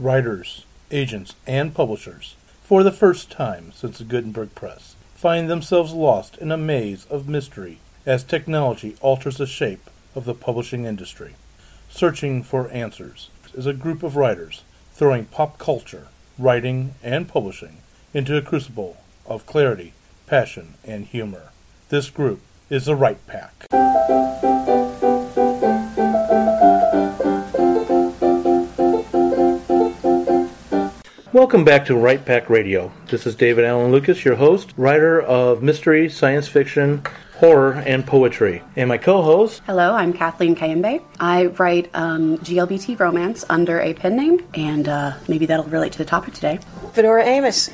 Writers, agents, and publishers, for the first time since the Gutenberg Press, find themselves lost in a maze of mystery as technology alters the shape of the publishing industry. Searching for Answers is a group of writers throwing pop culture, writing, and publishing into a crucible of clarity, passion, and humor. This group is the Write Pack. Welcome back to Write Pack Radio. This is David Allen Lucas, your host, writer of mystery, science fiction, horror, and poetry. And my co host, Hello, I'm Kathleen Kayembe. I write um, GLBT romance under a pen name, and uh, maybe that'll relate to the topic today. Fedora Amis.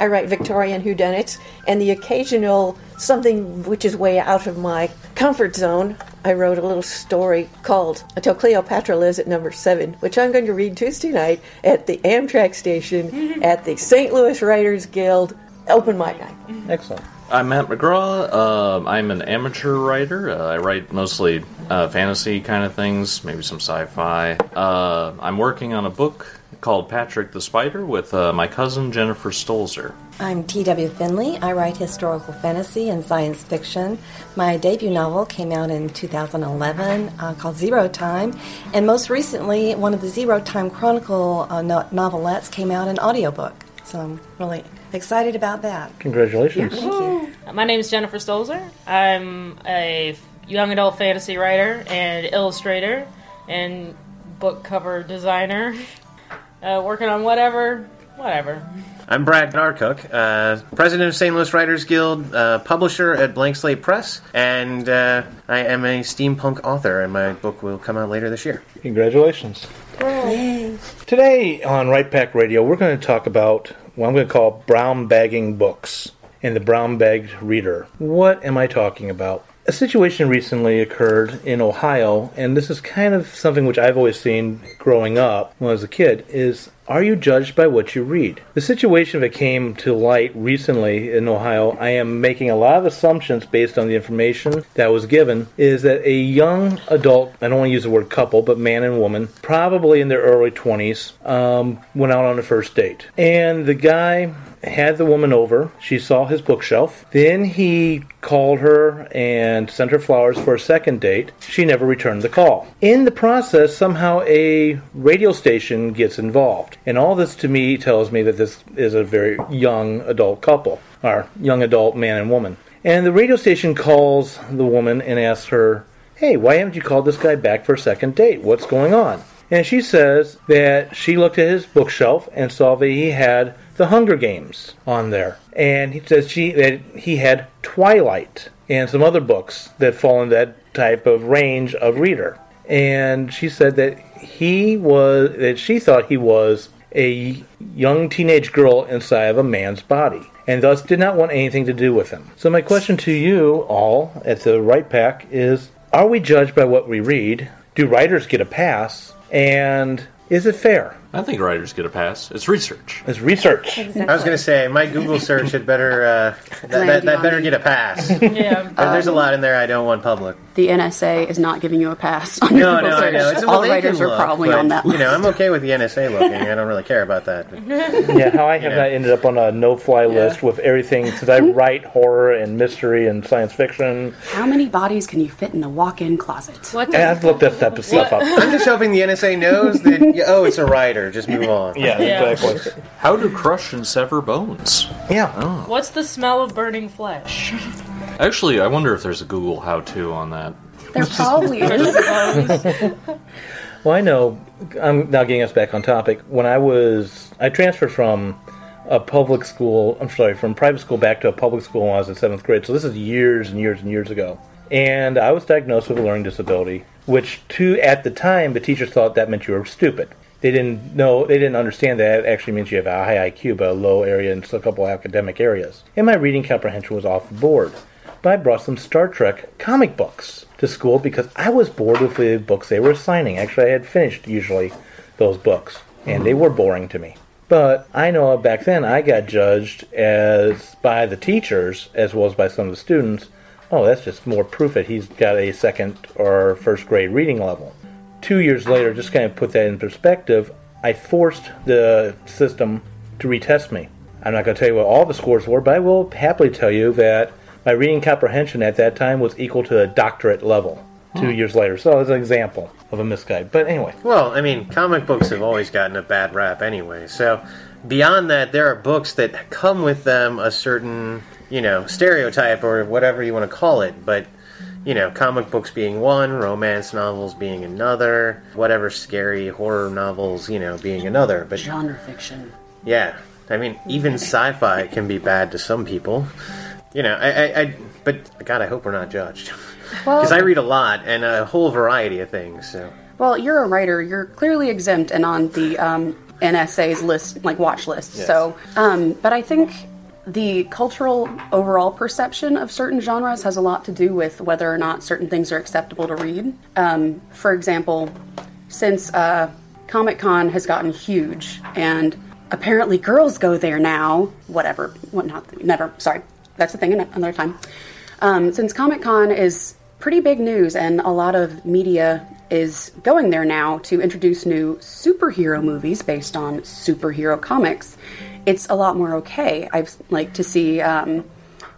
I write Victorian whodunits and the occasional something which is way out of my comfort zone. I wrote a little story called Until Cleopatra Lives at Number 7, which I'm going to read Tuesday night at the Amtrak station at the St. Louis Writers Guild open mic night. excellent. I'm Matt McGraw. Um I'm an amateur writer. Uh, I write mostly uh, fantasy kind of things, maybe some sci-fi. Uh, I'm working on a book called Patrick the Spider with uh, my cousin Jennifer Stolzer. I'm T.W. Fendley. I write historical fantasy and science fiction. My debut novel came out in 2011 uh, called Zero Time. And most recently, one of the Zero Time Chronicle uh, no- novelettes came out in audiobook. So I'm really excited about that. Congratulations. Thank you. My name is Jennifer Stolzer. I'm a young adult fantasy writer and illustrator and book cover designer. Uh, working on whatever, whatever. I'm Brad R. Cook, uh, president of St. Louis Writers Guild, uh, publisher at Blank Slate Press, and uh, I am a steampunk author, and my book will come out later this year. Congratulations. Today on Write Pack Radio, we're going to talk about what I'm going to call brown bagging books and the brown bagged reader. What am I talking about? A situation recently occurred in Ohio, and this is kind of something which I've always seen growing up when I was a kid, is are you judged by what you read? The situation that came to light recently in Ohio, I am making a lot of assumptions based on the information that was given, is that a young adult, I don't want to use the word couple, but man and woman, probably in their early 20s, um, went out on a first date. And the guy had the woman over. She saw his bookshelf. Then he called her and sent her flowers for a second date. She never returned the call. In the process, somehow a radio station gets involved. And all this to me tells me that this is a very young adult couple, or young adult man and woman. And the radio station calls the woman and asks her, Hey, why haven't you called this guy back for a second date? What's going on? And she says that she looked at his bookshelf and saw that he had the Hunger Games on there. And he says she that he had Twilight and some other books that fall in that type of range of reader. And she said that he was that she thought he was a young teenage girl inside of a man's body and thus did not want anything to do with him. So my question to you all at the Write Pack is are we judged by what we read? Do writers get a pass? And is it fair? I think writers get a pass. It's research. It's research. I was going to say, my Google search had better, uh, that, that, that better get a pass. There- Yeah. There's a lot in there I don't want public. The NSA is not giving you a pass on your No, Google no, I search. know. It's, well, All they writers can are look, probably but, on that You list. know, I'm okay with the NSA looking. I don't really care about that. Yeah, how I have Yeah. not ended up on a no-fly list with everything since I write horror and mystery and science fiction. How many bodies can you fit in the walk-in closet? What I've looked that type of stuff up. I'm just hoping the NSA knows that, oh, it's a writer. Just move on. Yeah, Yeah. exactly. How to crush and sever bones. Yeah. Oh. What's the smell of burning flesh? Actually, I wonder if there's a Google how-to on that. There probably is. Well, I know. I'm now getting us back on topic. When I was, I transferred from a public school. I'm sorry, from private school back to a public school when I was in seventh grade. So this is years and years and years ago. And I was diagnosed with a learning disability, which to at the time the teachers thought that meant you were stupid. They didn't know, they didn't understand that it actually means you have a high IQ but a low area in a couple academic areas. And my reading comprehension was off the board. But I brought some Star Trek comic books to school because I was bored with the books they were assigning. Actually, I had finished usually those books, and they were boring to me. But I know back then I got judged as by the teachers as well as by some of the students. Oh, that's just more proof that he's got a second or first grade reading level. Two years later, just kind of put that in perspective, I forced the system to retest me. I'm not going to tell you what all the scores were, but I will happily tell you that my reading comprehension at that time was equal to a doctorate level two years later. So as an example of a misguide. But anyway, Well, I mean, comic books have always gotten a bad rap anyway. So, beyond that, there are books that come with them a certain, you know, stereotype or whatever you want to call it. But, you know, comic books being one, romance novels being another, whatever scary horror novels, you know, being another. But, Genre fiction. yeah, I mean, even sci fi can be bad to some people. You know, I, I, I but God, I hope we're not judged. Well, Because I read a lot and a whole variety of things, so. well, you're a writer. You're clearly exempt and on the um, NSA's list, like watch list. Yes. So, um, but I think the cultural overall perception of certain genres has a lot to do with whether or not certain things are acceptable to read. Um, for example, since uh, Comic Con has gotten huge and apparently girls go there now, whatever, what not, never, sorry, that's a thing another time. Um, since Comic Con is pretty big news and a lot of media is going there now to introduce new superhero movies based on superhero comics, it's a lot more okay. I've like to see um,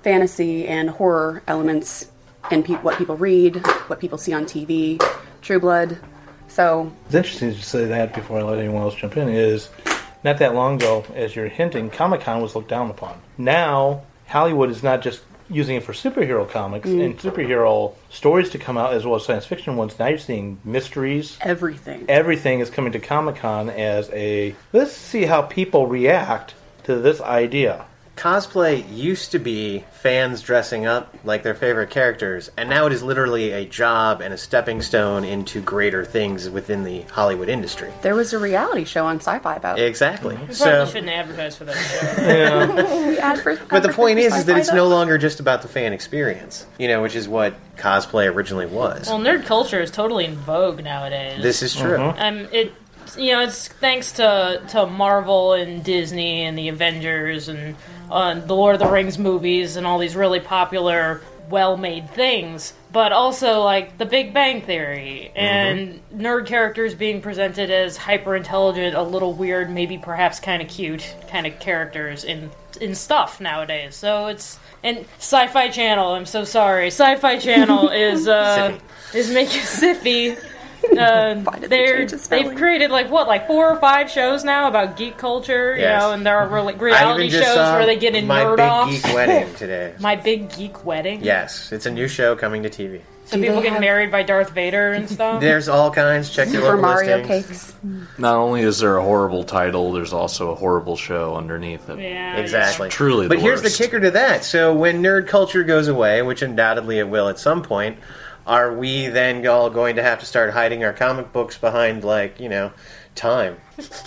fantasy and horror elements in pe- what people read, what people see on TV, True Blood. So it's interesting to say that before I let anyone else jump in. Is not that long ago, as you're hinting, Comic Con was looked down upon. Now Hollywood is not just using it for superhero comics mm. and superhero stories to come out as well as science fiction ones. Now you're seeing mysteries. everything. Everything is coming to Comic Con as a let's see how people react to this idea. Cosplay used to be fans dressing up like their favorite characters, and now it is literally a job and a stepping stone into greater things within the Hollywood industry. There was a reality show on Sci-Fi about it. Exactly. Probably So, shouldn't advertise for that show. Ad for- but the point is, is that it's though. no longer just about the fan experience, you know, which is what cosplay originally was. well, nerd culture is totally in vogue nowadays. This is true. um, it you know it's thanks to to Marvel and Disney and the Avengers and uh, the Lord of the Rings movies and all these really popular, well-made things. But also like The Big Bang Theory and nerd characters being presented as hyper intelligent, a little weird, maybe perhaps kind of cute kind of characters in in stuff nowadays. So it's and Sci-Fi Channel. I'm so sorry. Sci-Fi Channel is uh, is making Syfy. Uh, they they're change the they've created like what like four or five shows now about geek culture, you Yes. know, and there are really reality shows saw where they get in my nerd big off. geek wedding today. My big geek wedding. Yes, it's a new show coming to TV. so Do people they get have- married by Darth Vader and stuff. There's all kinds. Check your Super local Mario listings. cakes. Not only is there a horrible title, there's also a horrible show underneath it. yeah, Exactly. It's truly But the here's worst. the kicker to that. So when nerd culture goes away, which undoubtedly it will at some point, are we then all going to have to start hiding our comic books behind like, you know, time?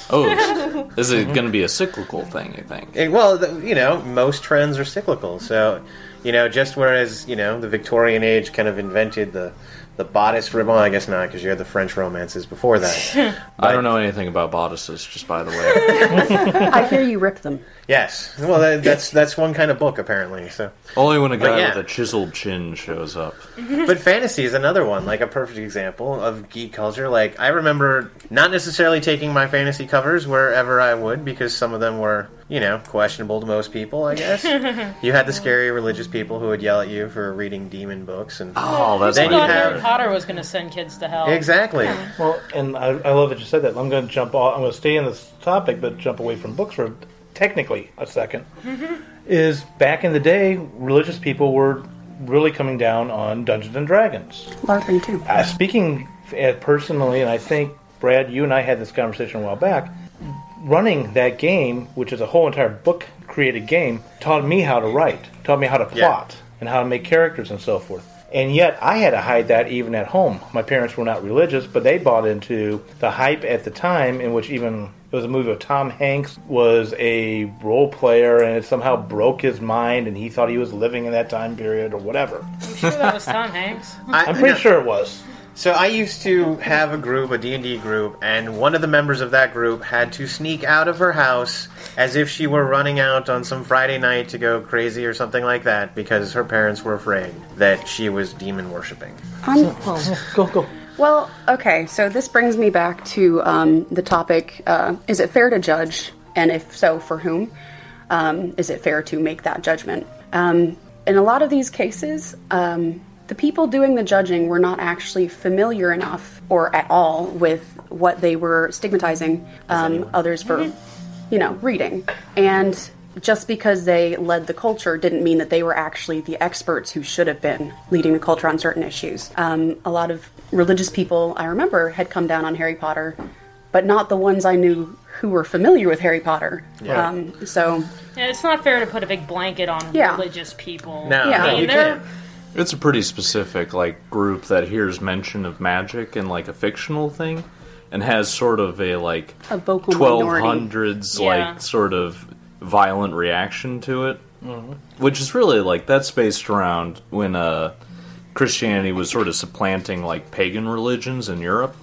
Oh, is it going to be a cyclical thing? You think? Eh, Well, the, you know, most trends are cyclical. So, you know, just whereas, you know, the Victorian age kind of invented the the bodice ribbon, I guess not because you had the French romances before that. I don't know anything about bodices. Just by the way, I hear you rip them. Yes. Well, that, that's that's one kind of book apparently. So only when a guy yeah. with a chiseled chin shows up. but fantasy is another one, like a perfect example of geek culture. Like I remember not necessarily taking my fantasy covers wherever I would because some of them were, you know, questionable to most people. I guess you had the scary religious people who would yell at you for reading demon books and Oh, that's Then my you thought have- Harry. Potter was going to send kids to hell. exactly. Well, and I, I love that you said that. I'm going to jump off. I'm going to stay in this topic, but jump away from books for technically a 2nd Is back in the day, religious people were really coming down on Dungeons and Dragons. LARPing too. Uh, speaking uh, personally, and I think Brad, you and I had this conversation a while back. Running that game, which is a whole entire book created game, taught me how to write, taught me how to Yeah. plot, and how to make characters and so forth. And yet, I had to hide that even at home. My parents were not religious, but they bought into the hype at the time, in which even it was a movie of Tom Hanks was a role player, and it somehow broke his mind, and he thought he was living in that time period or whatever. I'm sure that was Tom Hanks. I, I'm pretty sure it was. So I used to have a group, a D&D group, and one of the members of that group had to sneak out of her house as if she were running out on some Friday night to go crazy or something like that because her parents were afraid that she was demon worshipping. I'm, Go, go. Well, okay, so this brings me back to um, the topic uh, is it fair to judge? And if so, for whom? Um, is it fair to make that judgment? Um, in a lot of these cases, um, the people doing the judging were not actually familiar enough or at all with what they were stigmatizing um, others for, you know, reading. And just because they led the culture didn't mean that they were actually the experts who should have been leading the culture on certain issues. Um, a lot of religious people, I remember, had come down on Harry Potter, but not the ones I knew who were familiar with Harry Potter. Yeah. Um, so, Yeah, it's not fair to put a big blanket on Yeah. religious people. No, Yeah. I no, mean, you they're- can't. It's a pretty specific like group that hears mention of magic in like a fictional thing, and has sort of a like A vocal twelve minority. hundreds Yeah. like sort of violent reaction to it, which is really like that's based around when uh, Christianity was sort of supplanting like pagan religions in Europe,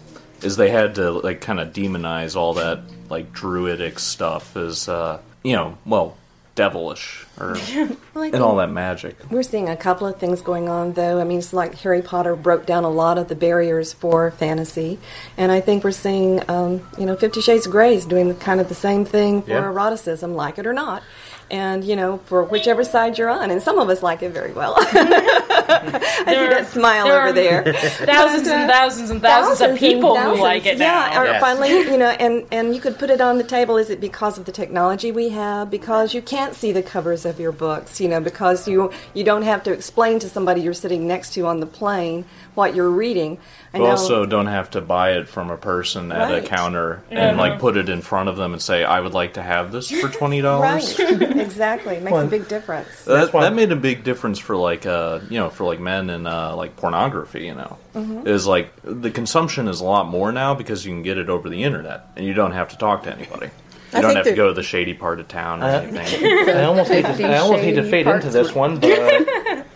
is they had to like kind of demonize all that like druidic stuff as uh, you know well devilish or Well, and all that magic. We're seeing a couple of things going on, though. I mean, it's like Harry Potter broke down a lot of the barriers for fantasy, and I think we're seeing, um, you know, Fifty Shades of Grey is doing the, kind of the same thing for Yeah. eroticism, like it or not, and you know, for whichever side you're on, and some of us like it very well. I see that smile there over are there. thousands and thousands and thousands, of people thousands. who like it yeah, now. or Yes. finally, you know, and and you could put it on the table. Is it because of the technology we have? Because you can't see the covers of your books, you know, because you you don't have to explain to somebody you're sitting next to on the plane what you're reading. I You know. also don't have to buy it from a person at a counter and like put it in front of them and say, "I would like to have this for twenty dollars." Right, exactly. It makes Well, a big difference. That, that made a big difference for like uh you know for like men and uh, like pornography you know Mm-hmm. is like the consumption is a lot more now because you can get it over the internet and you don't have to talk to anybody you I don't have to go to the shady part of town or Uh, anything I almost hate to, I almost hate to Shady fade into this one, but uh,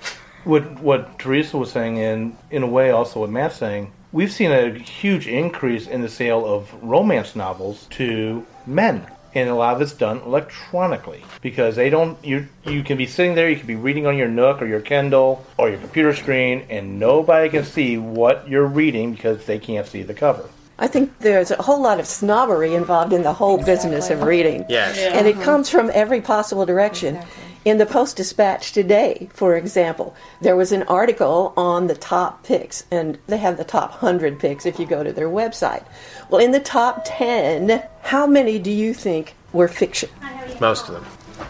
what what Teresa was saying, and in a way also what Matt's saying, we've seen a huge increase in the sale of romance novels to men, and a lot of it's done electronically because they don't. You you can be sitting there, you can be reading on your Nook or your Kindle or your computer screen, and nobody can see what you're reading because they can't see the cover. I think there's a whole lot of snobbery involved in the whole business of reading. Yes. And it comes from every possible direction. In the Post Dispatch today, for example, there was an article on the top picks, and they have the top 100 picks if you go to their website. Well, in the top 10, how many do you think were fiction? Most of them.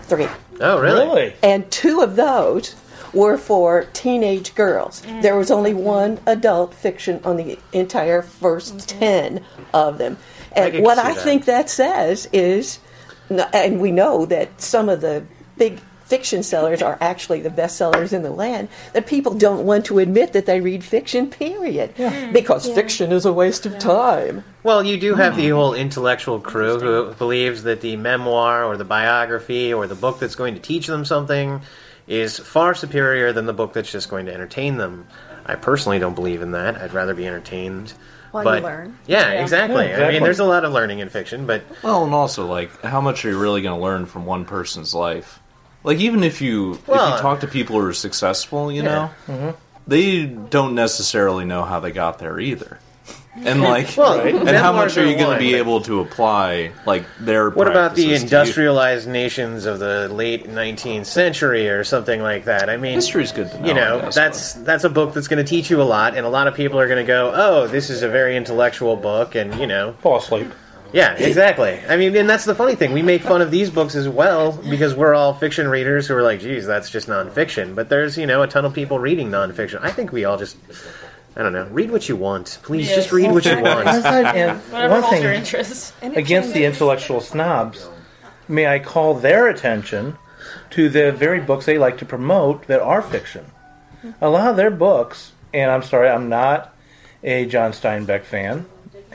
Three. Oh, really? And two of those were for teenage girls. Mm. There was only one adult fiction on the entire 1st mm-hmm. 10 of them. I And can what I that. think that says is, and we know that some of the big fiction sellers are actually the best sellers in the land, that people don't want to admit that they read fiction, period. Because fiction is a waste of time. Well, you do have the mm. whole intellectual crew who believes that the memoir or the biography or the book that's going to teach them something is far superior than the book that's just going to entertain them. I personally don't believe in that. I'd rather be entertained. While you but, learn. Yeah, exactly. Yeah, I mean, there's a lot of learning in fiction, but well and also like how much are you really going to learn from one person's life like even if you if you talk to people who are successful you Yeah. know mm-hmm. they don't necessarily know how they got there either and like Well, and how much are are you going to be able to apply like their What about the practices you? industrialized nations of the late 19th century or something like that? I mean, history's good to know you know, guess, that's that's a book that's going to teach you a lot, and a lot of people are going to go, "Oh, this is a very intellectual book," and you know, Fall asleep. Yeah, exactly. I mean, and that's the funny thing. We make fun of these books as well because we're all fiction readers who are like, "Geez, that's just nonfiction." But there's you know a ton of people reading nonfiction. I think we all just. I don't know. Read what you want. Please, Yes. just read what you want. and Whatever one holds thing your interest. against the intellectual snobs, may I call their attention to the very books they like to promote that are fiction. A lot of their books, and I'm sorry, I'm not a John Steinbeck fan,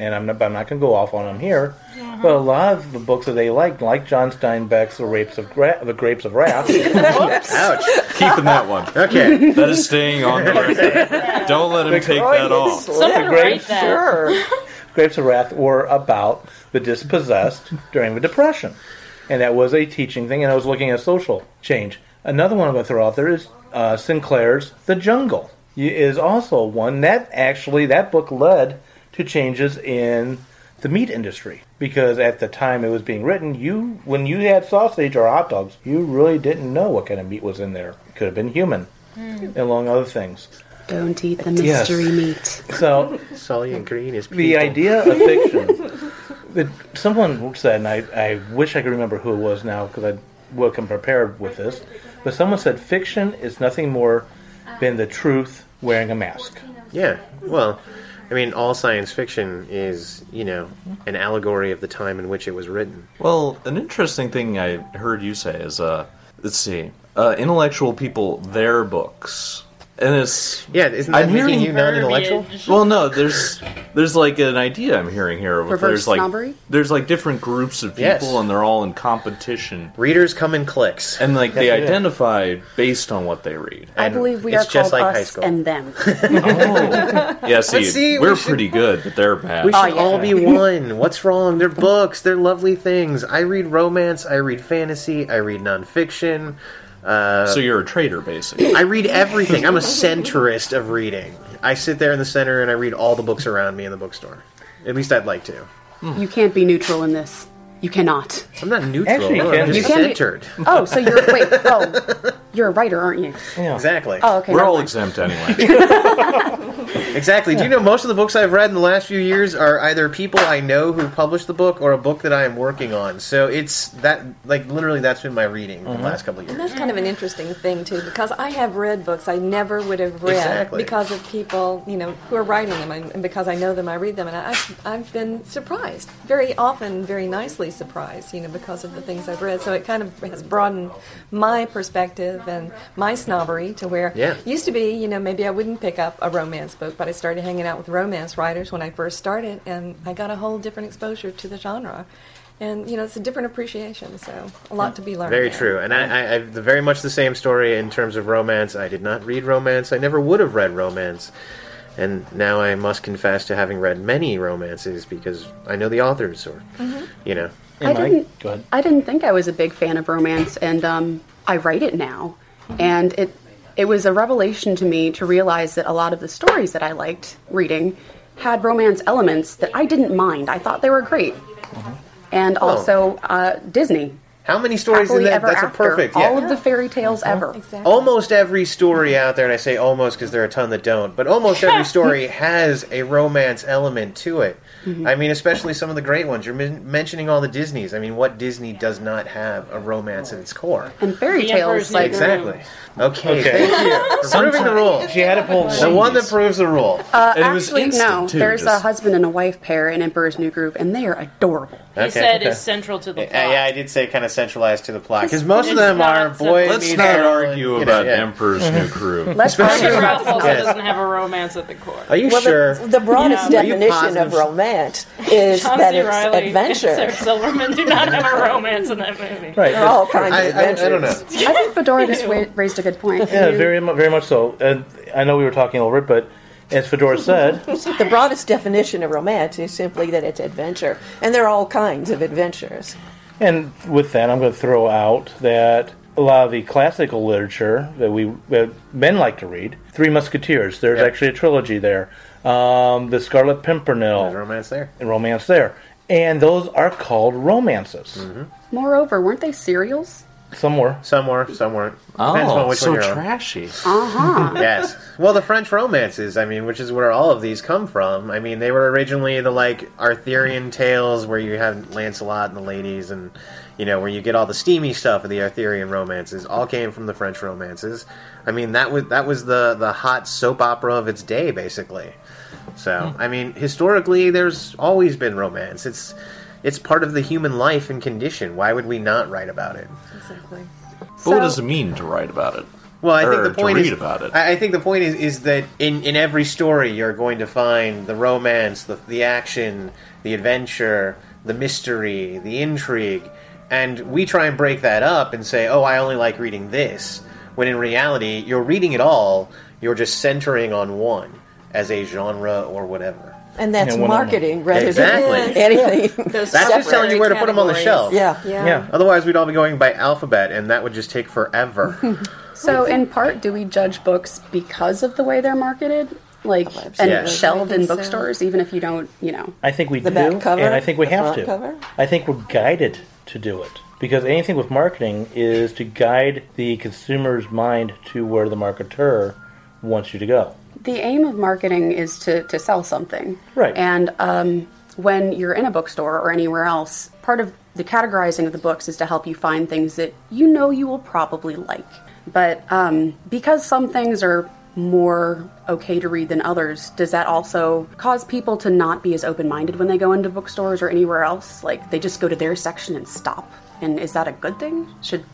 and I'm not, I'm not going to go off on them here, but a lot of the books that they like, like John Steinbeck's The Rapes of Gra- The Grapes of Wrath, Ouch. keeping that one Okay. that is staying on the record don't let him take that off Someone great, write that. Sure. Grapes of Wrath were about the dispossessed during the Depression. And that was a teaching thing, and I was looking at social change. Another one I'm going to throw out there is uh, Sinclair's The Jungle. is also one that actually that book led to changes in the meat industry because at the time it was being written, you when you had sausage or hot dogs, you really didn't know what kind of meat was in there. It could have been human, hmm. along other things. Don't eat the Yes. mystery meat. So Sully and Green is the idea of fiction that someone said, and I, I wish I could remember who it was now because I wasn't prepared with this, but someone said fiction is nothing more than the truth wearing a mask. Yeah. Well, I mean, all science fiction is, you know, an allegory of the time in which it was written. Well, an interesting thing I heard you say is, uh, let's see, uh, intellectual people, their books, and it's Yeah, isn't that I'm making hearing you non-intellectual? Well, no, there's there's like an idea I'm hearing here. of Reverse there's like snobbery? there's like different groups of people, Yes. and they're all in competition, Readers come in clicks. and like they Yes, yeah. identify based on what they read. I And believe we it's are just called like high us school. and them. Oh. Yeah, see, see, we we're should- pretty good, but they're bad. We oh, should Oh, yeah. all be one. What's wrong? They're books. They're lovely things. I read romance. I read fantasy. I read nonfiction. Uh, so you're a trader, basically. I read everything. I'm a centrist of reading. I sit there in the center and I read all the books around me in the bookstore. At least I'd like to. You can't be neutral in this. You cannot. I'm not neutral. Actually, you I'm can. just You can be- centered. Oh, so you're wait. Oh, you're a writer, aren't you? Yeah. Exactly. Oh, okay. We're never all mind. exempt anyway. Exactly. Do you know most of the books I've read in the last few years are either people I know who've published the book or a book that I am working on. So it's that like literally that's been my reading Mm-hmm. the last couple of years. And years. that's kind of an interesting thing too, because I have read books I never would have read Exactly. because of people, you know, who are writing them, and, and because I know them, I read them, and I, I've, I've been surprised, very often, very nicely surprised, you know, because of the things I've read. So it kind of has broadened my perspective and my snobbery to where Yeah. used to be, you know, maybe I wouldn't pick up a romance book, but I started hanging out with romance writers when I first started, and I got a whole different exposure to the genre. And you know, it's a different appreciation, so a lot to be learned. Very there. true. And I, I, I've very much the same story in terms of romance. I did not read romance. I never would have read romance. And now I must confess to having read many romances because I know the authors, or Mm-hmm. you know, I didn't. go ahead. I didn't think I was a big fan of romance, and um, I write it now, and it it was a revelation to me to realize that a lot of the stories that I liked reading had romance elements that I didn't mind. I thought they were great, and also uh, Disney. How many stories in Happily that? That's after. a perfect. All Yeah. of the fairy tales ever. Exactly. Almost every story out there, and I say almost because there are a ton that don't, but almost every story has a romance element to it. Mm-hmm. I mean, especially some of the great ones. You're men- mentioning all the Disneys. I mean, what Disney does not have a romance at its core? And fairy tales Emperor's like Exactly. Okay, Okay. thank you proving the rule. She had to pull The one that proves the rule. uh, And it was actually instant, no. too, There's a husband and a wife pair in Emperor's New Groove, and they are adorable. He Okay, said okay. is central to the plot. yeah, I did say kind of centralized to the plot because most of them are boy. Let's not argue and, you know, about yeah. Emperor's New Groove. Let's Especially- argue Ralph about also Yes. doesn't have a romance at the core. Are you Well, sure? the, the broadest Yeah. Definition of positive? Romance is John that C. it's Reilly and adventure. Sarah Silverman do not have a romance in that movie. right. They're all kinds I, of I, adventures. I don't know. I think Fedora just wa- raised a good point. Yeah, very mu- very much so. And I know we were talking over it, but as Fedora said, The broadest definition of romance is simply that it's adventure, and there are all kinds of adventures. and with that, I'm going to throw out that a lot of the classical literature that we that men like to read, Three Musketeers. There's Yep. actually a trilogy there. Um, the Scarlet There's Pimpernel romance there. and romance there, and those are called romances. Mm-hmm. Moreover, weren't they serials? Some were. Some were, some weren't. Depends on Oh, which so one you're on. trashy. Uh huh. Yes. Well, the French romances, I mean, which is where all of these come from. I mean, they were originally the like Arthurian tales where you have Lancelot and the ladies and you know, where you get all the steamy stuff of the Arthurian romances, all came from the French romances. I mean, that was that was the the hot soap opera of its day basically. So, I mean, historically there's always been romance. It's it's part of the human life and condition. Why would we not write about it? Exactly. But what does it mean to write about it? Well, I Or think the to point read is about it. I, I think the point is is that in, in every story you're going to find the romance, the the action, the adventure, the mystery, the intrigue, and we try and break that up and say, "Oh, I only like reading this." When in reality, you're reading it all. You're just centering on one as a genre or whatever. And that's Yeah, one marketing rather Exactly. than anything. Those That's just telling you where to put them on the shelf. yeah. Yeah. Yeah. Otherwise, we'd all be going by alphabet, and that would just take forever. So, in part, do we judge books because of the way they're marketed, like oh, and Yes. shelved in think so. bookstores, even if you don't, you know? I think we The do, cover, and I think we have to. cover? I think we're guided to do it because anything with marketing is to guide the consumer's mind to where the marketer wants you to go. The aim of marketing is to, to sell something. Right. And um, when you're in a bookstore or anywhere else, part of the categorizing of the books is to help you find things that you know you will probably like. But um, because some things are more okay to read than others, does that also cause people to not be as open minded when they go into bookstores or anywhere else? Like they just go to their section and stop? And is that a good thing? Should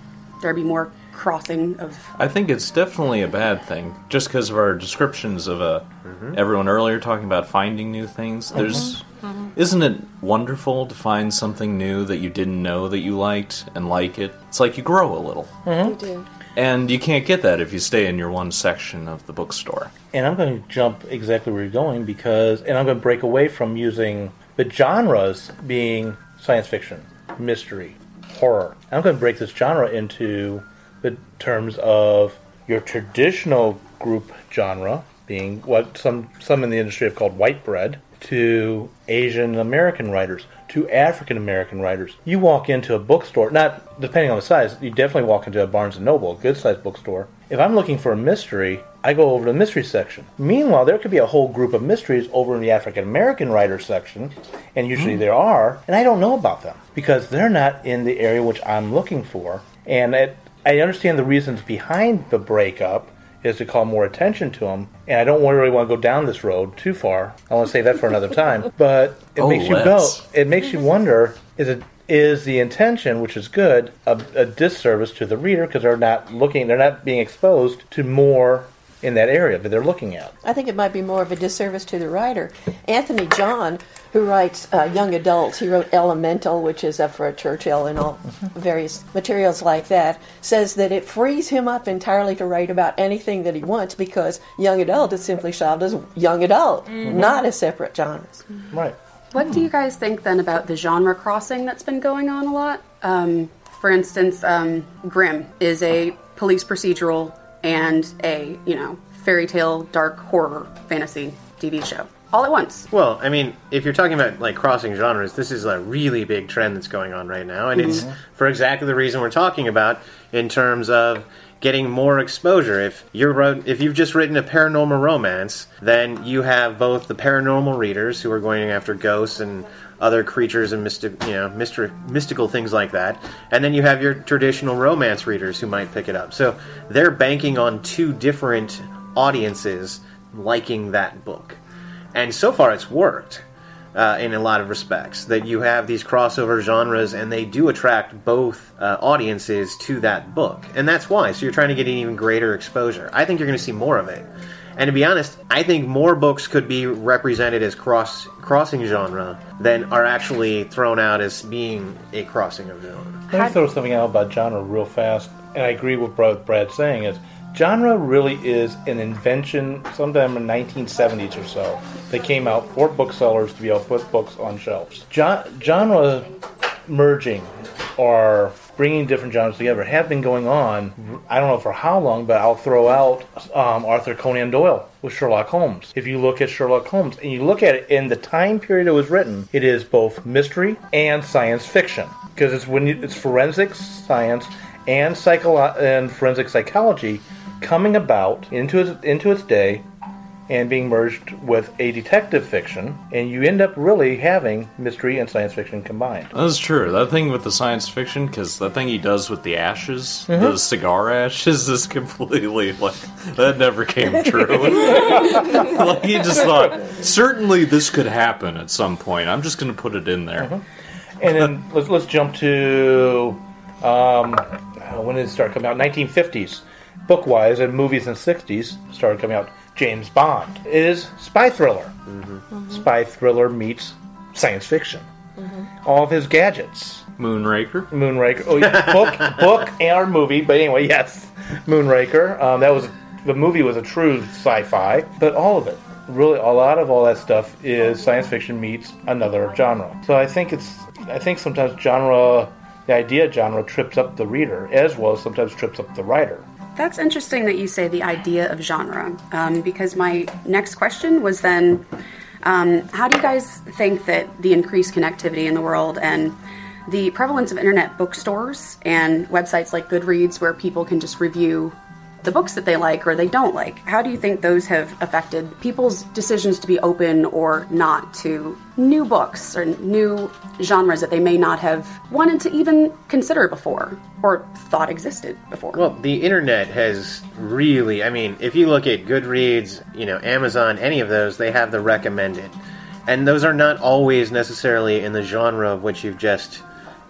there be more crossing of I think it's definitely a bad thing, just because of our descriptions of uh, mm-hmm. everyone earlier talking about finding new things. Mm-hmm. There's, mm-hmm. isn't it wonderful to find something new that you didn't know that you liked and like it? It's like you grow a little, You do. and you can't get that if you stay in your one section of the bookstore. And I'm going to jump exactly where you're going because, and I'm going to break away from using the genres being science fiction, mystery, horror. I'm going to break this genre into the terms of your traditional group genre, being what some some in the industry have called white bread, to Asian American writers, to African American writers. You walk into a bookstore, not depending on the size, you definitely walk into a Barnes and Noble, a good sized bookstore. If I'm looking for a mystery, I go over to the mystery section. Meanwhile, there could be a whole group of mysteries over in the African American writer section, and usually hmm. there are, and I don't know about them because they're not in the area which I'm looking for. And it, I understand the reasons behind the breakup is to call more attention to them. And I don't really want to go down this road too far. I want to save that for another time. But it Oh, makes you let's. go. It makes you wonder: is it is the intention, which is good, a, a disservice to the reader because they're not looking, they're not being exposed to more in that area that they're looking at. I think it might be more of a disservice to the writer. Anthony John, who writes uh, young adults, he wrote Elemental, which is up for a Churchill and all various materials like that, says that it frees him up entirely to write about anything that he wants because young adult is simply shelved as young adult, not as separate genres. Right. What do you guys think then about the genre crossing that's been going on a lot? Um, for instance, um, Grimm is a police procedural and a you know fairy tale dark horror fantasy TV show all at once. Well, I mean, if you're talking about like crossing genres, this is a really big trend that's going on right now, and it's mm-hmm. for exactly the reason we're talking about in terms of getting more exposure. If you're if you've just written a paranormal romance, then you have both the paranormal readers who are going after ghosts and other creatures and mystic, you know, mystical things like that, and then you have your traditional romance readers who might pick it up. So they're banking on two different audiences liking that book. And so far it's worked uh, in a lot of respects that you have these crossover genres and they do attract both uh, audiences to that book. And that's why. So you're trying to get an even greater exposure. I think you're going to see more of it and to be honest i think more books could be represented as cross crossing genre than are actually thrown out as being a crossing of genre Let me throw something out about genre real fast, and I agree with what Brad's saying is genre really is an invention sometime in the 1970s or so that came out for booksellers to be able to put books on shelves. Jo- genre merging or bringing different genres together have been going on. I don't know for how long, but I'll throw out um, Arthur Conan Doyle with Sherlock Holmes. If you look at Sherlock Holmes and you look at it in the time period it was written, it is both mystery and science fiction because it's when you, it's forensic science and psycholo- and forensic psychology coming about into its, into its day and being merged with a detective fiction, and you end up really having mystery and science fiction combined. That's true. That thing with the science fiction, because that thing he does with the ashes, the cigar ashes, is completely like that never came true. like he just thought, certainly this could happen at some point. I'm just going to put it in there. And then let's let's jump to um, when did it start coming out? 1950s, book wise, and movies in the 60s started coming out. James Bond It is spy thriller. Spy thriller meets science fiction. All of his gadgets, Moonraker. Moonraker, oh, yeah, book, book, and movie. But anyway, yes, Moonraker. Um, that was the movie was a true sci-fi, but all of it, really, a lot of all that stuff is science fiction meets another genre. So I think it's, I think sometimes genre, the idea of genre trips up the reader as well as sometimes trips up the writer. That's interesting that you say the idea of genre, um, because my next question was then um, how do you guys think that the increased connectivity in the world and the prevalence of internet bookstores and websites like Goodreads, where people can just review the books that they like or they don't like, how do you think those have affected people's decisions to be open or not to new books or new genres that they may not have wanted to even consider before or thought existed before? Well, the internet has really, I mean, if you look at Goodreads, you know, Amazon, any of those, they have the recommended. And those are not always necessarily in the genre of which you've just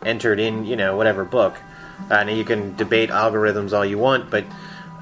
entered in, you know, whatever book. Uh, you can debate algorithms all you want, but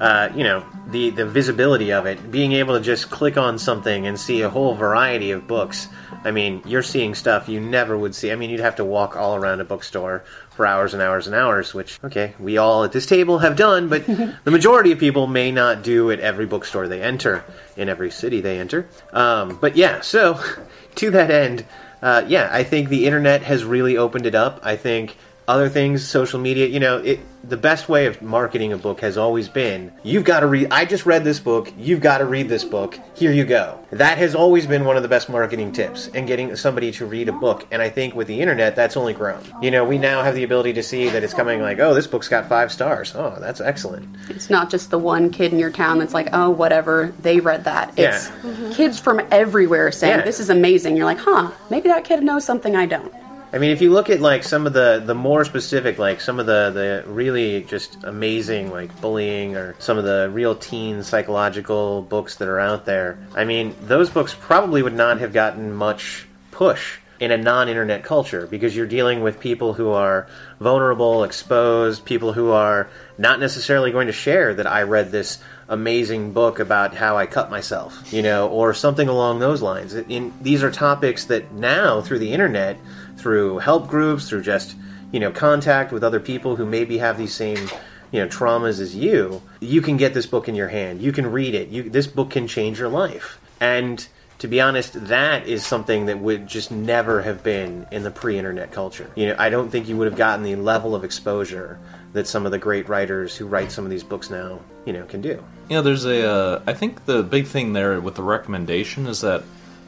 uh, you know the the visibility of it, being able to just click on something and see a whole variety of books. I mean, you're seeing stuff you never would see. I mean, you'd have to walk all around a bookstore for hours and hours and hours, which okay, we all at this table have done, but the majority of people may not do at every bookstore they enter in every city they enter. Um, but yeah, so to that end, uh, yeah, I think the internet has really opened it up. I think other things, social media, you know, it the best way of marketing a book has always been you've got to read I just read this book, you've got to read this book. Here you go. That has always been one of the best marketing tips and getting somebody to read a book. And I think with the internet that's only grown. You know, we now have the ability to see that it's coming like, "Oh, this book's got 5 stars." Oh, that's excellent. It's not just the one kid in your town that's like, oh, whatever, they read that. It's Yeah. kids from everywhere saying, Yeah. this is amazing. You're like, huh, maybe that kid knows something I don't. I mean, if you look at like some of the the more specific, like some of the the really just amazing like bullying or some of the real teen psychological books that are out there, I mean, those books probably would not have gotten much push in a non-internet culture because you're dealing with people who are vulnerable, exposed, people who are not necessarily going to share that I read this amazing book about how I cut myself, you know, or something along those lines. In, these are topics that now through the internet, through help groups, through just you know contact with other people who maybe have these same you know traumas as you, you can get this book in your hand. You can read it. You, this book can change your life. And to be honest, that is something that would just never have been in the pre-internet culture. You know, I don't think you would have gotten the level of exposure that some of the great writers who write some of these books now, you know, can do. Know, there's a. Uh, I think the big thing there with the recommendation is that,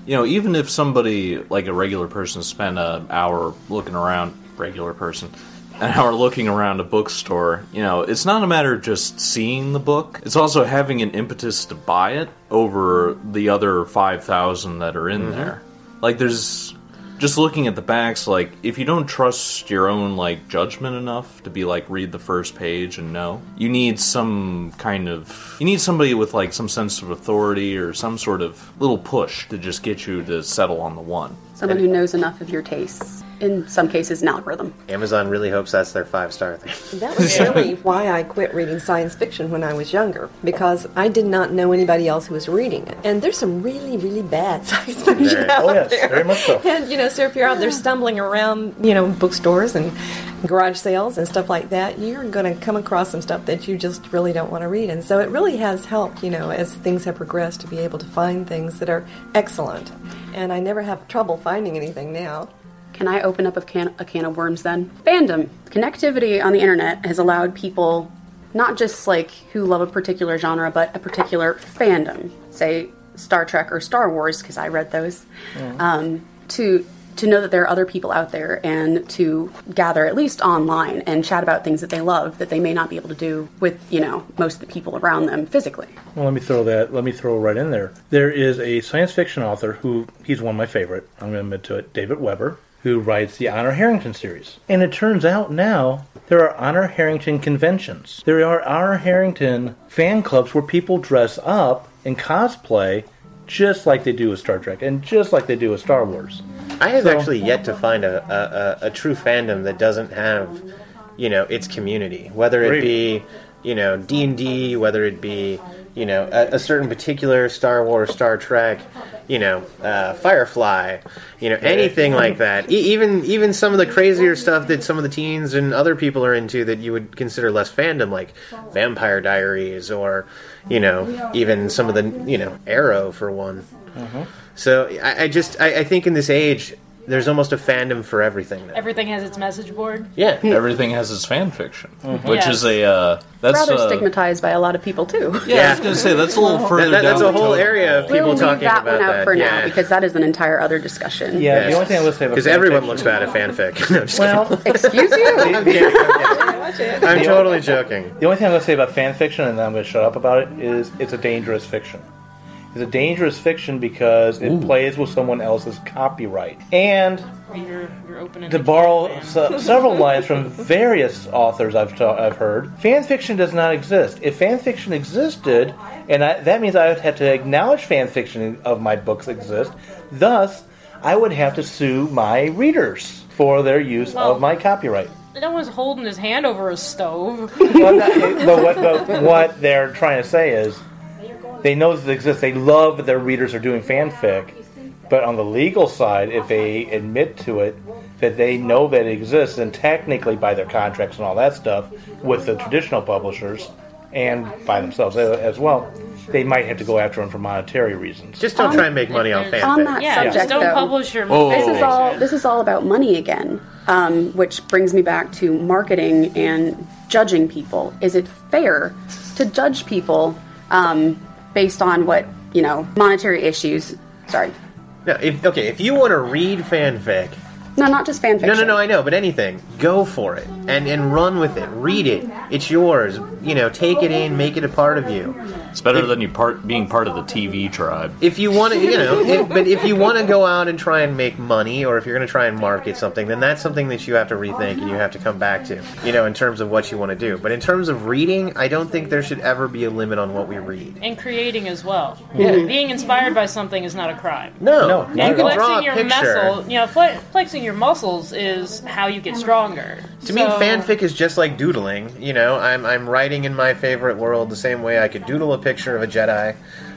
you know, even if somebody like a regular person spent an hour looking around, regular person, an hour looking around a bookstore, you know, it's not a matter of just seeing the book. It's also having an impetus to buy it over the other five thousand that are in mm-hmm. there. Like, there's just looking at the backs, like if you don't trust your own like judgment enough to be like read the first page and know, you need some kind of you need somebody with like some sense of authority or some sort of little push to just get you to settle on the one. Someone who knows enough of your tastes. In some cases, an algorithm. Amazon really hopes that's their five star thing. That was really why I quit reading science fiction when I was younger, because I did not know anybody else who was reading it. And there's some really, really bad science fiction There- out Oh, yes, there. very much so. And, you know, so if you're out there stumbling around, you know, bookstores and garage sales and stuff like that, you're going to come across some stuff that you just really don't want to read. And so it really has helped, you know, as things have progressed to be able to find things that are excellent. And I never have trouble finding anything now. Can I open up a can, a can of worms then? Fandom. Connectivity on the internet has allowed people, not just like who love a particular genre, but a particular fandom, say Star Trek or Star Wars, because I read those, um, to to know that there are other people out there and to gather at least online and chat about things that they love that they may not be able to do with you know most of the people around them physically. Well, let me throw that. Let me throw right in there. There is a science fiction author who he's one of my favorite. I'm going to admit to it. David Weber, who writes the Honor Harrington series. And it turns out now there are Honor Harrington conventions. There are Honor Harrington fan clubs where people dress up and cosplay just like they do with Star Trek and just like they do with Star Wars. I have So- actually yet to find a, a, a, a true fandom that doesn't have, you know, its community. Whether it be, you know, D and D, whether it be, you know, a, a certain particular Star Wars, Star Trek, you know, uh, Firefly, you know, anything like that. E- even even some of the crazier stuff that some of the teens and other people are into that you would consider less fandom, like Vampire Diaries or, you know, even some of the, you know, Arrow for one. So I, I just I, I think in this age, there's almost a fandom for everything now. Everything has its message board. yeah. Everything has its fan fiction, which Yeah. is a uh, that's Rather uh, stigmatized by a lot of people too. Yeah, I was gonna say that's a little further That- that- that's down a whole area of pole. people we'll leave talking that about one out that, for yeah. now because that is an entire other discussion. Yeah, Yes. the only thing I would say about Because everyone looks bad at fanfic. No, I'm just kidding. Well, Excuse you? I'm totally joking. The only thing I'm going to say about fan fiction, and then I'm going to shut up about it, is it's a dangerous fiction. It's a dangerous fiction because it plays with someone else's copyright. And You're, you're opening to borrow can. se- several lines from various authors I've, ta- I've heard, fan fiction does not exist. If fan fiction existed, and I, that means I would have to acknowledge fan fiction of my books exist, thus, I would have to sue my readers for their use Well- of my copyright. No one's holding his hand over a stove. well, not, but, what, but what they're trying to say is they know this exists. They love that their readers are doing fanfic, but on the legal side, if they admit to it, that they know that it exists, and technically by their contracts and all that stuff with the traditional publishers and by themselves as well, they might have to go after them for monetary reasons. Just don't try and make money on On fanfic. that Yeah, subject, just don't though, publish your. Whoa. this is Oh. all this is all about money again, um, which brings me back to marketing and judging people. Is it fair to judge people um, based on what you know monetary issues? Sorry, No, if, okay, if you want to read fanfic, no, not just fanfic. no, no, no, I know, but anything, go for it and and run with it. Read it. It's yours. You know, take it in, make it a part of you. It's better than you part being part of the TV tribe. If you want to, you know, if, but if you want to go out and try and make money, or if you're going to try and market something, then that's something that you have to rethink and you have to come back to. You know, in terms of what you want to do. But in terms of reading, I don't think there should ever be a limit on what we read. and creating as well. Yeah. Being inspired by something is not a crime. No, No, you And can draw flexing a your picture. muscle, you know, fle- flexing your muscles is how you get stronger. To me, fanfic is just like doodling. You know, I'm I'm writing in my favorite world the same way I could doodle a picture of a Jedi.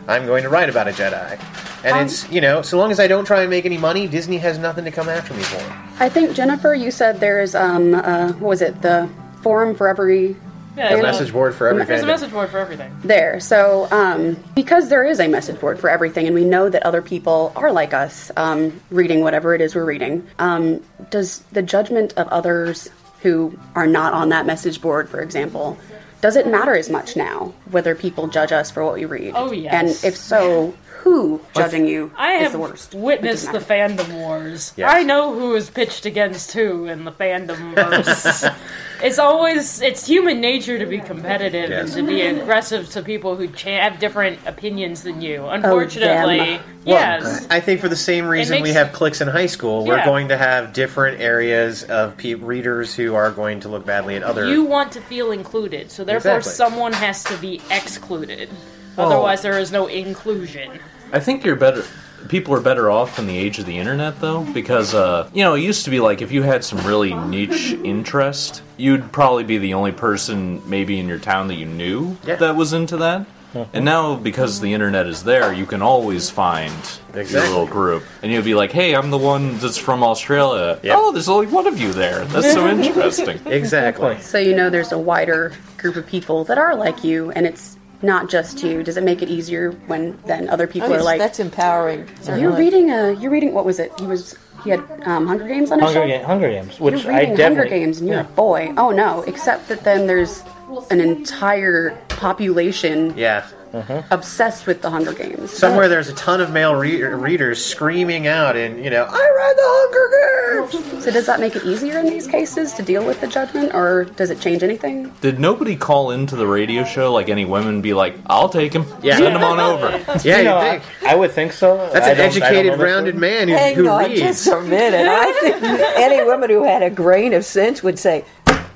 I'm going to write about a Jedi, and Um, it's you know, so long as I don't try and make any money, Disney has nothing to come after me for. I think Jennifer, you said there's um, uh, what was it? The forum for every Yeah, A message board for everything. There's a message board for everything. there. So, um, because there is a message board for everything, and we know that other people are like us, um, reading whatever it is we're reading, um, does the judgment of others who are not on that message board, for example, does it matter as much now whether people judge us for what we read? Oh, yes. And if so, who judging you I is have the worst? witnessed the fandom wars. Yes. I know who is pitched against who in the fandom verse. it's always it's human nature to be competitive Yes. and to be aggressive to people who cha- have different opinions than you. Unfortunately, them. yes. I think for the same reason we have cliques in high school, we're going to have different areas of pe- readers who are going to look badly at other. You want to feel included, so therefore Exactly. someone has to be excluded. Otherwise, there is no inclusion. I think you're better. People are better off in the age of the internet, though, because uh, you know it used to be like if you had some really niche interest, you'd probably be the only person maybe in your town that you knew Yeah. that was into that. And now, because the internet is there, you can always find your little group, and you'll be like, "Hey, I'm the one that's from Australia. Yeah. Oh, there's only one of you there. That's so interesting." exactly. So you know there's a wider group of people that are like you, and it's not just you. Does it make it easier when then other people Oh, are like, that's empowering. "You're certainly. reading a, you're reading what was it? He was he had um, Hunger Games on his Hunger, shelf. Ga- Hunger Games, which You're I reading definitely. Hunger Games, and you're yeah. a boy. Oh no! Except that then there's an entire population Yeah. Mm-hmm. obsessed with the Hunger Games. Somewhere there's a ton of male re- readers screaming out, and you know, I read the Hunger Games. So does that make it easier in these cases to deal with the judgment, or does it change anything? Did nobody call into the radio show like any women be like, "I'll take him, Yeah. send him on over"? Yeah, You know, you I, think I would think so. that's I an don't- I don't educated, rounded man who, Hang who on reads. just a minute. I think any woman who had a grain of sense would say,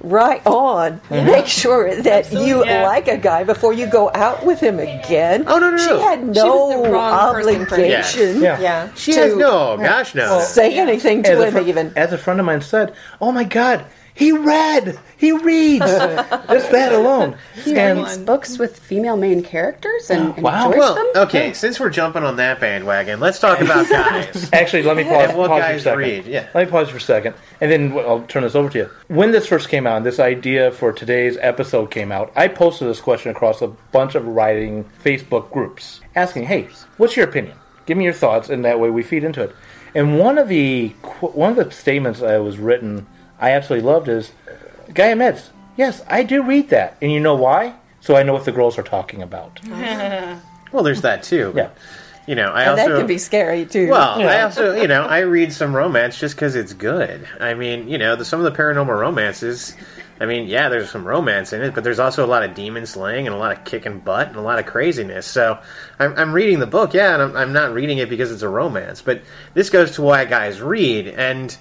right on. Mm-hmm. Make sure that you Yeah. like a guy before you go out with him again. Oh, no, no, She no. had She was no the wrong person for it. obligation Yeah. Yeah. She to- has no, gosh, no. say anything to As him fr- even. as a friend of mine said, "Oh my God, he read, he reads, just that alone." He And reads books with female main characters and, and Wow. enjoys Well, them. okay, since we're jumping on that bandwagon, let's talk about guys. Actually, let me pause, And what pause for a guys second. read, yeah. Let me pause for a second, and then I'll turn this over to you. When this first came out, and this idea for today's episode came out, I posted this question across a bunch of writing Facebook groups, asking, "Hey, what's your opinion? Give me your thoughts," and that way we feed into it. And one of the one of the statements that was written, I absolutely loved is, the guy admits, yes, I do read that, and you know why? So I know what the girls are talking about. Uh-huh. Well, there's that too. Yeah. You know, I And also that can be scary too. Well, I Yeah. also, you know, I read some romance just because it's good. I mean, you know, the, some of the paranormal romances. I mean, yeah, there's some romance in it, but there's also a lot of demon slaying and a lot of kicking butt and a lot of craziness. So, I'm, I'm reading the book, yeah, and I'm, I'm not reading it because it's a romance. But this goes to why guys read, and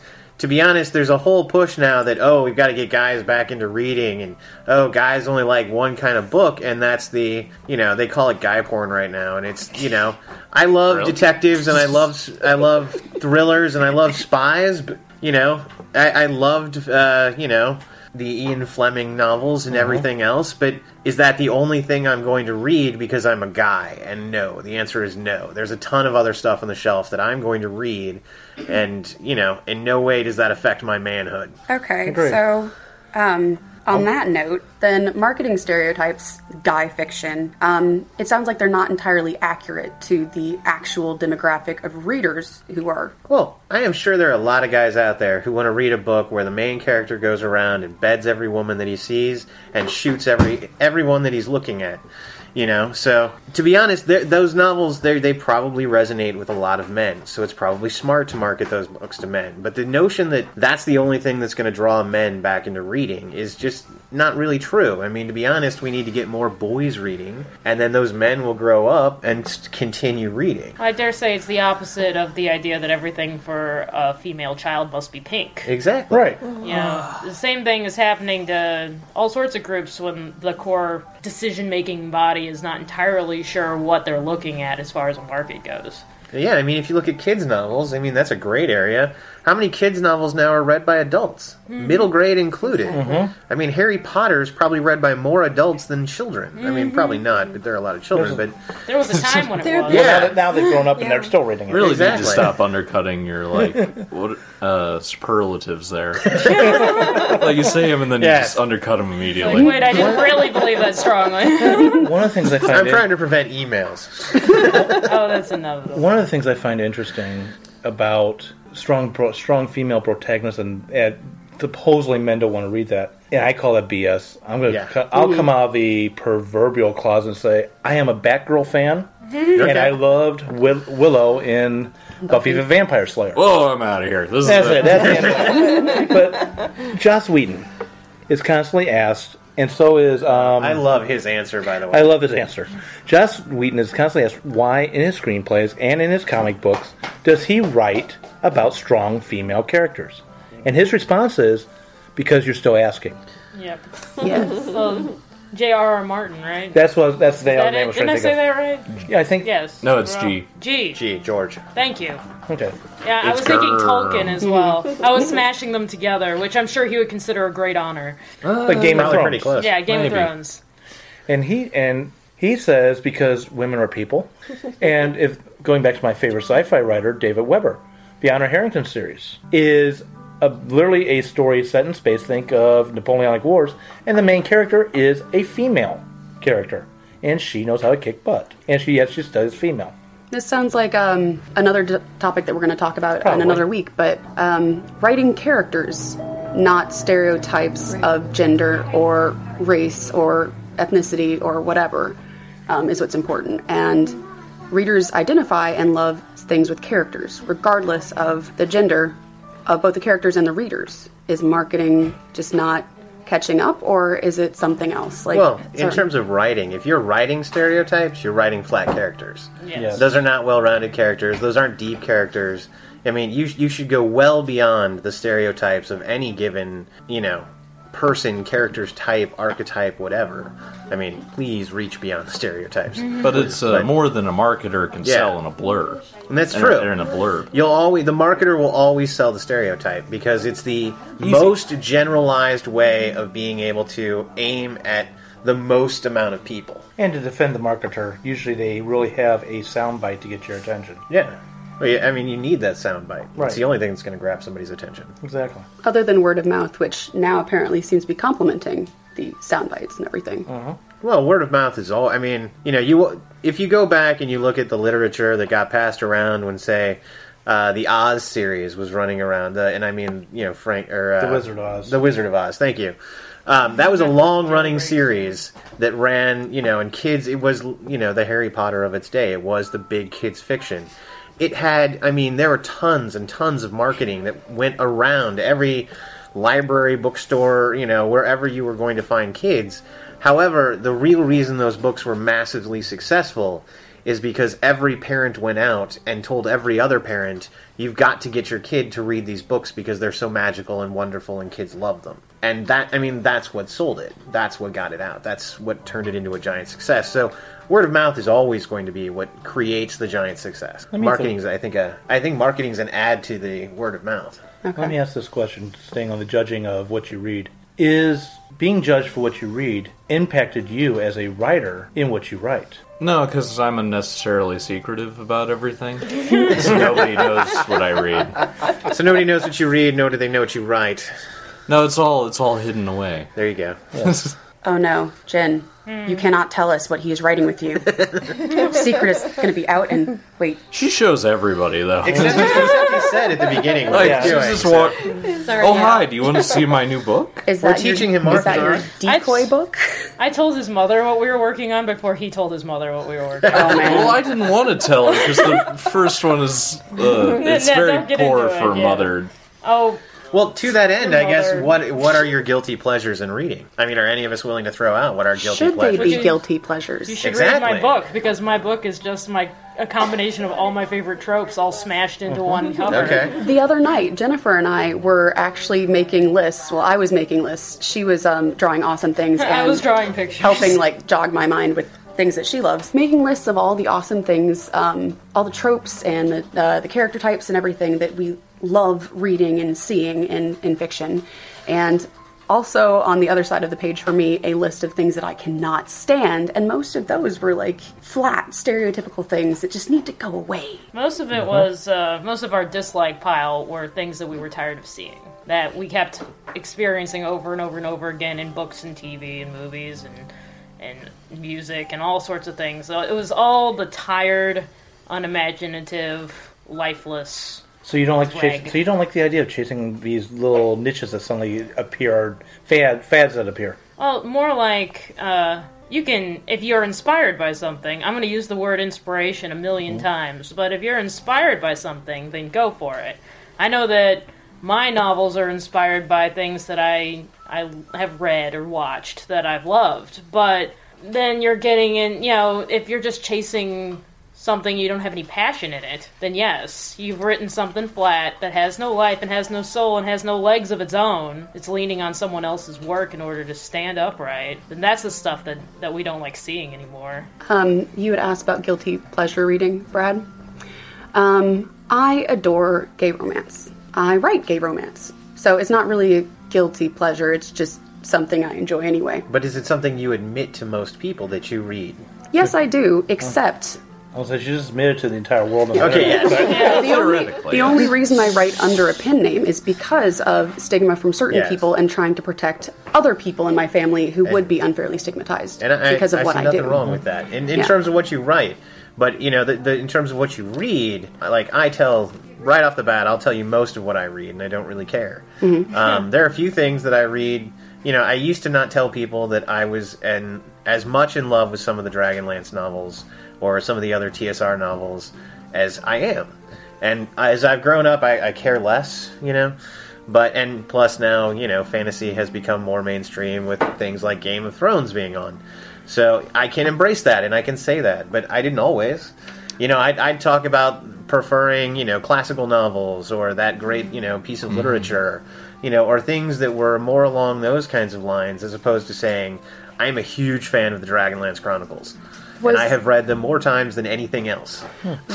to be honest, there's a whole push now that oh, we've got to get guys back into reading, and oh, guys only like one kind of book, and that's the you know they call it guy porn right now, and it's you know I love Really? detectives and I love I love thrillers and I love spies, but you know I, I loved uh, you know the Ian Fleming novels and everything else, but is that the only thing I'm going to read because I'm a guy? And no, the answer is no. There's a ton of other stuff on the shelf that I'm going to read, and you know, in no way does that affect my manhood. Okay, Agreed. so um, on that note, then marketing stereotypes, guy fiction, um, it sounds like they're not entirely accurate to the actual demographic of readers who are. Well, I am sure there are a lot of guys out there who want to read a book where the main character goes around and beds every woman that he sees and shoots every everyone that he's looking at. You know, so to be honest, those novels they probably resonate with a lot of men. So it's probably smart to market those books to men. But the notion that that's the only thing that's going to draw men back into reading is just not really true. I mean, to be honest, we need to get more boys reading, and then those men will grow up and continue reading. I dare say it's the opposite of the idea that everything for a female child must be pink. Exactly. Right. You know, the same thing is happening to all sorts of groups when the core decision making body is not entirely sure what they're looking at as far as a market goes. Yeah, I mean, if you look at kids' novels, I mean, that's a great area. How many kids' novels now are read by adults, mm-hmm. middle grade included? Mm-hmm. I mean, Harry Potter is probably read by more adults than children. I mean, mm-hmm. probably not, but there are a lot of children. But There was a time when it There- was. Yeah. Now, that, now they've grown up and they're still reading it. Really Exactly. need to stop undercutting your like what uh, superlatives there. like you say them and then Yes. you just undercut them Like, immediately. wait, I didn't really believe that strongly. One of the things I find I'm in- trying to prevent emails. oh, that's inevitable. one of the things I find interesting about strong pro, strong female protagonists and, and supposedly men don't want to read that, and I call that BS. I'm gonna Yeah. co- I'll come out of the proverbial closet and say I am a Batgirl fan, mm-hmm. and I loved Will- Willow in Buffy the Vampire Slayer. Whoa, I'm out of here. This That's is it. That's the end of it. But Joss Whedon is constantly asked, and so is um, I love his answer, by the way. I love his answer. Joss Whedon is constantly asked why, in his screenplays and in his comic books, does he write about strong female characters? And his response is, because you're still asking. Yep. Yes. Well, J.R.R. Martin, right? That's what that's the Is that name I it? was Didn't I trying to say think that right? Yeah, I think. Yes. No, it's Well, G. G. Gee, George. Thank you. Okay. Yeah, I It's was thinking grr. Tolkien as well. I was smashing them together, which I'm sure he would consider a great honor. Uh, but Game of Probably Thrones. pretty close. Yeah, Game Maybe. of Thrones. And he and he says because women are people, and if going back to my favorite sci-fi writer, David Weber, the Honor Harrington series is a, literally a story set in space. Think of Napoleonic Wars, and the main character is a female character, and she knows how to kick butt, and she yes, she studies female. This sounds like um, another d- topic that we're going to talk about Probably. in another week, but um, writing characters, not stereotypes of gender or race or ethnicity or whatever, um, is what's important. And readers identify and love things with characters, regardless of the gender of both the characters and the readers. Is marketing just not catching up, or is it something else? Like, Well, in sorry. terms of writing, if you're writing stereotypes, you're writing flat characters. Yes. Yes. Those are not well-rounded characters. Those aren't deep characters. I mean, you you should go well beyond the stereotypes of any given, you know, person, character's type, archetype, whatever. I mean, please reach beyond stereotypes. But it's uh, But- more than a marketer can Yeah. sell in a blur. And that's In true. A, in a blurb. You'll always the marketer will always sell the stereotype because it's the most generalized way of being able to aim at the most amount of people. And to defend the marketer, usually they really have a soundbite to get your attention. Yeah. Well, yeah, I mean, you need that soundbite. Right. It's the only thing that's going to grab somebody's attention. Exactly. other than word of mouth, which now apparently seems to be complementing the sound bites and everything. Well, word of mouth is all. I mean, you know, you if you go back and you look at the literature that got passed around when, say, uh, the Oz series was running around, uh, and I mean, you know, Frank or uh, The Wizard of Oz. The Wizard of Oz. Thank you. Um, that was a long running series that ran, you know, and kids. It was, you know, the Harry Potter of its day. It was the big kids fiction. It had, I mean, there were tons and tons of marketing that went around every library, bookstore, you know, wherever you were going to find kids. However, the real reason those books were massively successful is because every parent went out and told every other parent, you've got to get your kid to read these books because they're so magical and wonderful and kids love them. And that, I mean, that's what sold it. That's what got it out. That's what turned it into a giant success. So, word of mouth is always going to be what creates the giant success. Marketing is, I think, a, I think marketing is an add to the word of mouth. Let me ask this question, staying on the judging of what you read. Is being judged for what you read impacted you as a writer in what you write? No, because I'm unnecessarily secretive about everything. so nobody knows what I read. So nobody knows what you read, nor do they know what you write. No, it's all it's all hidden away. There you go. Oh no, Jen, you cannot tell us what he is writing with you. Secret is going to be out and wait. She shows everybody though. Except, except he said at the beginning Like, he's she's doing. just walk- Sorry, oh yeah. hi, do you want to see my new book? Is We're that teaching your, him Is that your marketing. decoy book? I told his mother what we were working on before he told his mother what we were working on. Oh. Well, I didn't want to tell her because the first one is uh, it's No, very poor into it, for yeah. mother. Oh, Well, to that end, I guess what what are your guilty pleasures in reading? I mean, are any of us willing to throw out what our guilty Should they pleasures? be guilty pleasures? you should Exactly. read my book because my book is just my a combination of all my favorite tropes all smashed into one cover. Okay. The other night, Jennifer and I were actually making lists. Well, I was making lists. She was um, drawing awesome things. And I was drawing pictures. helping like jog my mind with things that she loves. Making lists of all the awesome things, um, all the tropes and the, uh, the character types and everything that we love reading and seeing in, in fiction. And also on the other side of the page for me, a list of things that I cannot stand. And most of those were like flat, stereotypical things that just need to go away. Most of it was uh, most of our dislike pile were things that we were tired of seeing that we kept experiencing over and over and over again in books and TV and movies and and music and all sorts of things. So it was all the tired, unimaginative, lifeless. So you don't like to chase, so you don't like the idea of chasing these little niches that suddenly appear, fad fads that appear. Well, more like uh, you can, if you're inspired by something, I'm going to use the word inspiration a 1000000 times, but if you're inspired by something, then go for it. I know that my novels are inspired by things that I I have read or watched that I've loved, but then you're getting in, you know, if you're just chasing something you don't have any passion in it, then yes, you've written something flat that has no life and has no soul and has no legs of its own. It's leaning on someone else's work in order to stand upright. Then that's the stuff that, that we don't like seeing anymore. Um, you had asked about guilty pleasure reading, Brad. Um, I adore gay romance. I write gay romance. So it's not really a guilty pleasure, it's just something I enjoy anyway. But is it something you admit to most people that you read? Yes, I do, except I was like, she just admitted to the entire world. Of Okay, yes. the only, Theoretically, the only reason I write under a pen name is because of stigma from certain Yes. people and trying to protect other people in my family who would be unfairly stigmatized And I, because of what I what see I nothing wrong with that. In, in Yeah. terms of what you write, but you know, the, the, in terms of what you read, like I tell right off the bat, I'll tell you most of what I read, and I don't really care. Mm-hmm. Um, there are a few things that I read. You know, I used to not tell people that I was an, as much in love with some of the Dragonlance novels or some of the other TSR novels as I am. And as I've grown up, I, I care less. You know. But and plus now, you know, fantasy has become more mainstream with things like Game of Thrones being on. So I can embrace that and I can say that, but I didn't always. You know, I'd, I'd talk about preferring, you know, classical novels or that great, you know, piece of mm-hmm. literature, you know, or things that were more along those kinds of lines as opposed to saying, I'm a huge fan of the Dragonlance Chronicles. Was- and I have read them more times than anything else.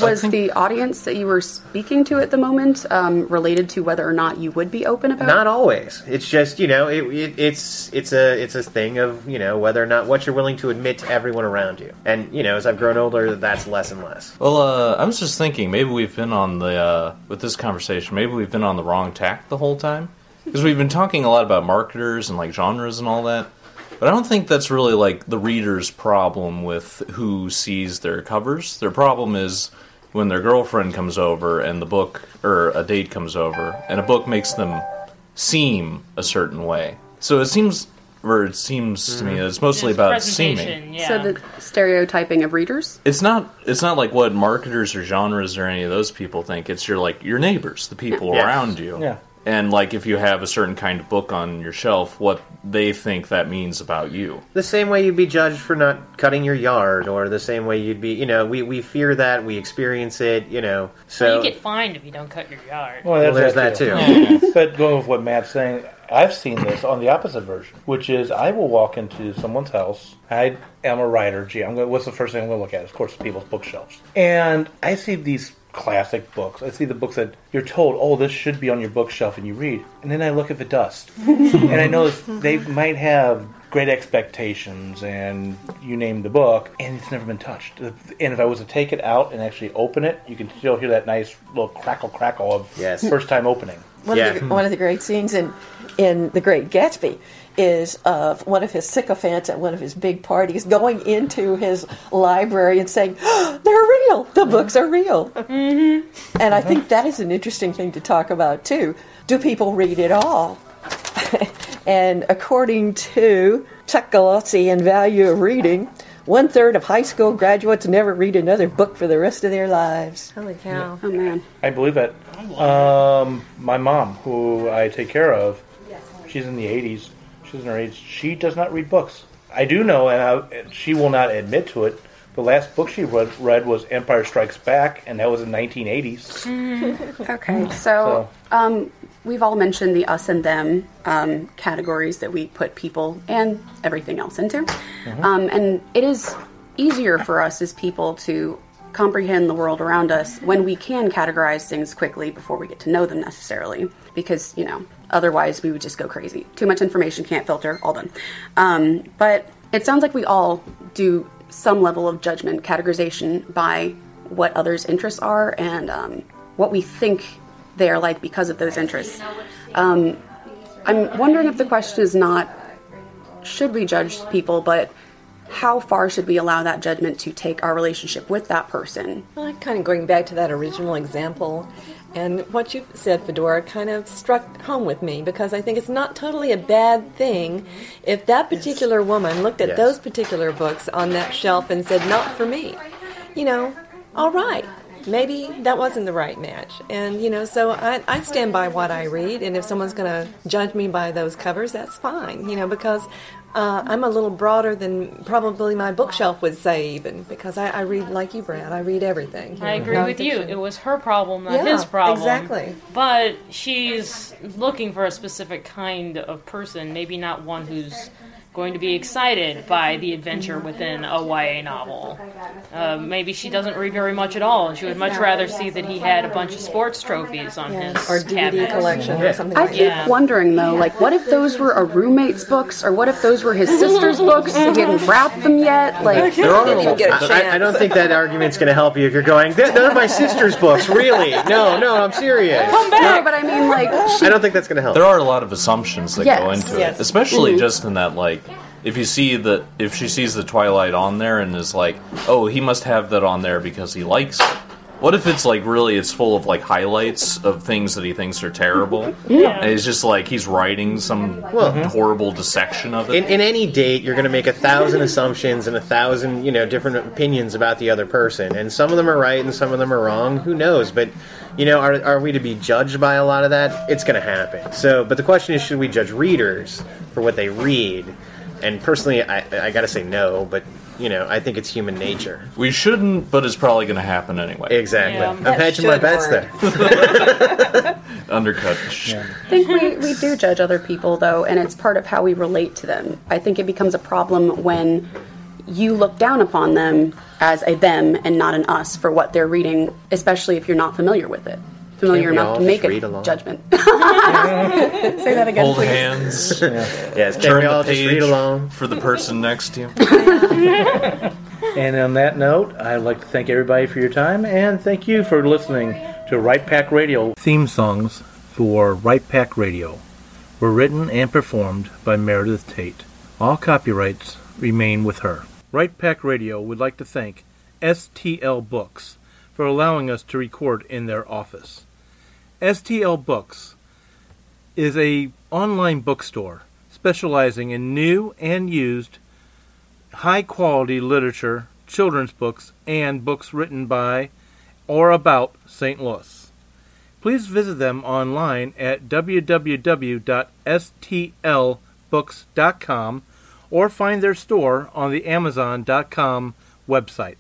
Was the audience that you were speaking to at the moment um, related to whether or not you would be open about? Not always. It's just you know, it, it, it's it's a it's a thing of you know whether or not what you're willing to admit to everyone around you. And you know, as I've grown older, that's less and less. Well, uh, I was just thinking maybe we've been on the uh, with this conversation. Maybe we've been on the wrong tack the whole time because we've been talking a lot about marketers and like genres and all that. But I don't think that's really like the reader's problem with who sees their covers. Their problem is when their girlfriend comes over and the book or a date comes over and a book makes them seem a certain way. So it seems or it seems to me that it's mostly It's about presentation, seeming. yeah. So the stereotyping of readers. It's not it's not like what marketers or genres or any of those people think. It's your like your neighbors, the people Yes. around you. Yeah. And like if you have a certain kind of book on your shelf, what they think that means about you. The same way you'd be judged for not cutting your yard, or the same way you'd be, you know, we, we fear that, we experience it, you know. So Well, you get fined if you don't cut your yard. Well, Well, there's that too. but going with what Matt's saying, I've seen this on the opposite version, which is I will walk into someone's house. I am a writer. Gee, I'm going. What's the first thing I'm going to look at? Of course, people's bookshelves, and I see these classic books. I see the books that you're told, oh, this should be on your bookshelf, and you read, and then I look at the dust, and I know they might have great expectations and you name the book and it's never been touched and if i was to take it out and actually open it you can still hear that nice little crackle crackle of Yes. first time opening One, Yeah. of the, one of the great scenes in in The Great Gatsby is of one of his sycophants at one of his big parties going into his library and saying, "They're real. The books are real." Mm-hmm. And I think that is an interesting thing to talk about too. Do people read it all? and according to Chuck Gallozzi in Value of Reading, one third of high school graduates never read another book for the rest of their lives. Holy cow. Oh man. I believe it. Um, my mom, who I take care of, she's in the 80s. She's in her 80s. She does not read books. I do know, and, I, and she will not admit to it. The last book she read, read was Empire Strikes Back, and that was in 1980s. Okay, so So- um, we've all mentioned the us and them um, categories that we put people and everything else into. Um, and it is easier for us as people to comprehend the world around us when we can categorize things quickly before we get to know them necessarily. Because, you know, otherwise we would just go crazy. Too much information, can't filter, all done. Um, but it sounds like we all do some level of judgment, categorization by what others' interests are and um, what we think they are like because of those interests. Um, I'm wondering if the question is not should we judge people, but how far should we allow that judgment to take our relationship with that person? Well, kind of going back to that original example, and what you said, Fedora, kind of struck home with me because I think it's not totally a bad thing if that particular woman looked at Yes. those particular books on that shelf and said, "Not for me." You know, all right. Maybe that wasn't the right match. And, you know, so I, I stand by what I read, and if someone's going to judge me by those covers, that's fine, you know, because uh, I'm a little broader than probably my bookshelf would say, even, because I, I read like you, Brad. I read everything. I know, agree with you. It was her problem, not Yeah, his problem. exactly. But she's looking for a specific kind of person, maybe not one who's going to be excited by the adventure within a YA novel. Uh, maybe she doesn't read very much at all, and she would much rather see that he had a bunch of sports trophies on his or DVD cabinet. collection or something I like keep Yeah. wondering though, like, what if those were a roommate's books, or what if those were his sister's books? He hadn't wrapped them yet. Like, There are Didn't even get a I, I don't think that argument's going to help you if you're going, "Th- those are my sister's books, really? No, no, I'm serious. no, but I mean, like, I don't think that's going to help. There are a lot of assumptions that Yes, go into yes. it, especially just in that like if you see that if she sees the Twilight on there and is like, oh, he must have that on there because he likes it. What if it's like really it's full of like highlights of things that he thinks are terrible? Yeah. And it's just like he's writing some Well- mhm. horrible dissection of it. in, in any date, you're going to make a thousand assumptions and a thousand, you know, different opinions about the other person, and some of them are right and some of them are wrong. Who knows? But you know, are, are we to be judged by a lot of that? It's going to happen. So, but the question is, should we judge readers for what they read? And personally, I, I got to say no. But you know, I think it's human nature. we shouldn't, but it's probably going to happen anyway. Exactly. Yeah. I'm That hedging my should bets there. Undercut. I think we, we do judge other people though, and it's part of how we relate to them. I think it becomes a problem when you look down upon them as a them and not an us for what they're reading, especially if you're not familiar with it. Familiar enough to make a judgment. Say that again, Hold please. hands. Yes. Can Turn we all the just read page along? for the person next to you. And on that note, I'd like to thank everybody for your time and thank you for listening to Write Pack Radio. Theme songs for Write Pack Radio were written and performed by Meredith Tate. All copyrights remain with her. Write Pack Radio would like to thank STL Books for allowing us to record in their office. STL Books is a online bookstore specializing in new and used high quality literature, children's books, and books written by or about St. Louis. Please visit them online at www.stlbooks.com or find their store on the amazon.com website.